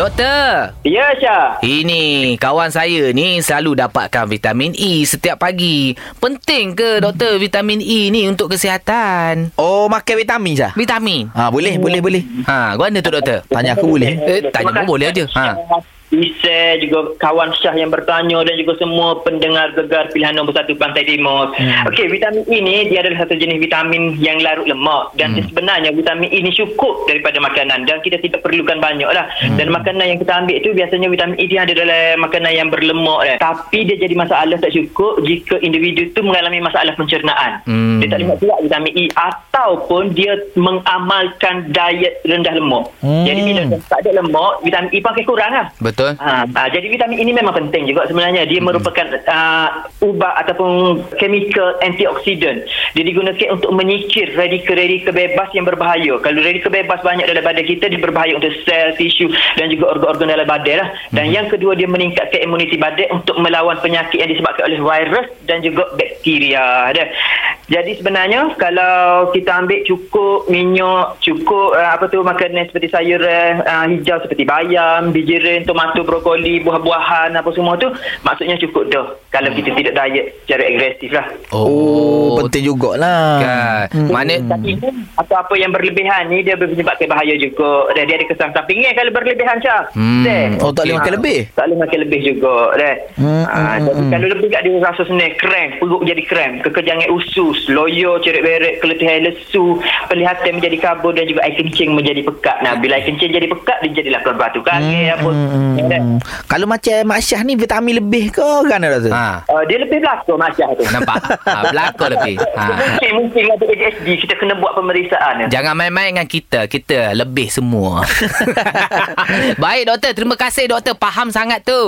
Doktor. Ya, Syah. Ini kawan saya ni selalu dapatkan vitamin E setiap pagi. Penting ke doktor vitamin E ni untuk kesihatan? Oh, makan vitamin sah. Vitamin. Ha, boleh, boleh, boleh. Ha, gua mana tu doktor? Tanya aku boleh. Eh, tanya pun boleh aja. Ha. Isa juga kawan Syah yang bertanya dan juga semua pendengar gegar pilihan nombor satu Pantai Timur. Hmm. Okey, vitamin E ni dia adalah satu jenis vitamin yang larut lemak dan hmm. sebenarnya vitamin E ni cukup daripada makanan dan kita tidak perlukan banyak lah. Hmm. Dan makanan yang kita ambil tu biasanya vitamin E dia ada dalam makanan yang berlemak eh. Tapi dia jadi masalah tak cukup jika individu tu mengalami masalah pencernaan. Hmm. Dia tak boleh kuat vitamin E ataupun dia mengamalkan diet rendah lemak. Hmm. Jadi bila tak ada lemak, vitamin E pun akan kurang lah. Betul. Ha, ha, jadi vitamin ini memang penting juga sebenarnya. Dia hmm. merupakan uh, ubat ataupun chemical antioksidan. Dia digunakan untuk menyikir radikal-radikal bebas yang berbahaya. Kalau radikal bebas banyak dalam badan kita, dia berbahaya untuk sel, tisu dan juga organ-organ dalam badan lah. Dan hmm. yang kedua, dia meningkatkan imuniti badan untuk melawan penyakit yang disebabkan oleh virus dan juga bakteria. Ada. Jadi sebenarnya kalau kita ambil cukup minyak, cukup uh, apa tu makanan seperti sayuran uh, hijau seperti bayam, bijirin, tomato, brokoli, buah-buahan apa semua tu maksudnya cukup dah. Kalau kita tidak diet secara agresif lah. Oh, oh penting jugalah. Kan. Hmm. Mana tapi atau apa yang berlebihan ni dia menyebabkan bahaya juga. Dan dia ada kesan sampingnya kalau berlebihan Syah. Hmm. Oh tak boleh makan lebih. Tak boleh makan lebih juga. Dan. Hmm, Ha, hmm, jadi hmm. kalau lebih kat dia rasa senang, krem, perut jadi krem, kekejangan usus, loyo, cerit beret, keletihan lesu, penglihatan menjadi kabur dan juga air kencing menjadi pekat. Nah, bila air kencing jadi pekat, dia jadilah keluar batu kaki apa. Hmm. Dan, Kalau macam Mak Syah ni vitamin lebih ke kan doktor? Ha. Uh, dia lebih belakang Masya tu. Nampak? Ha, belakang lebih. Ha. Mungkin mungkin ada ADHD kita kena buat pemeriksaan. Jangan main-main dengan kita. Kita lebih semua. Baik doktor, terima kasih doktor faham sangat tu.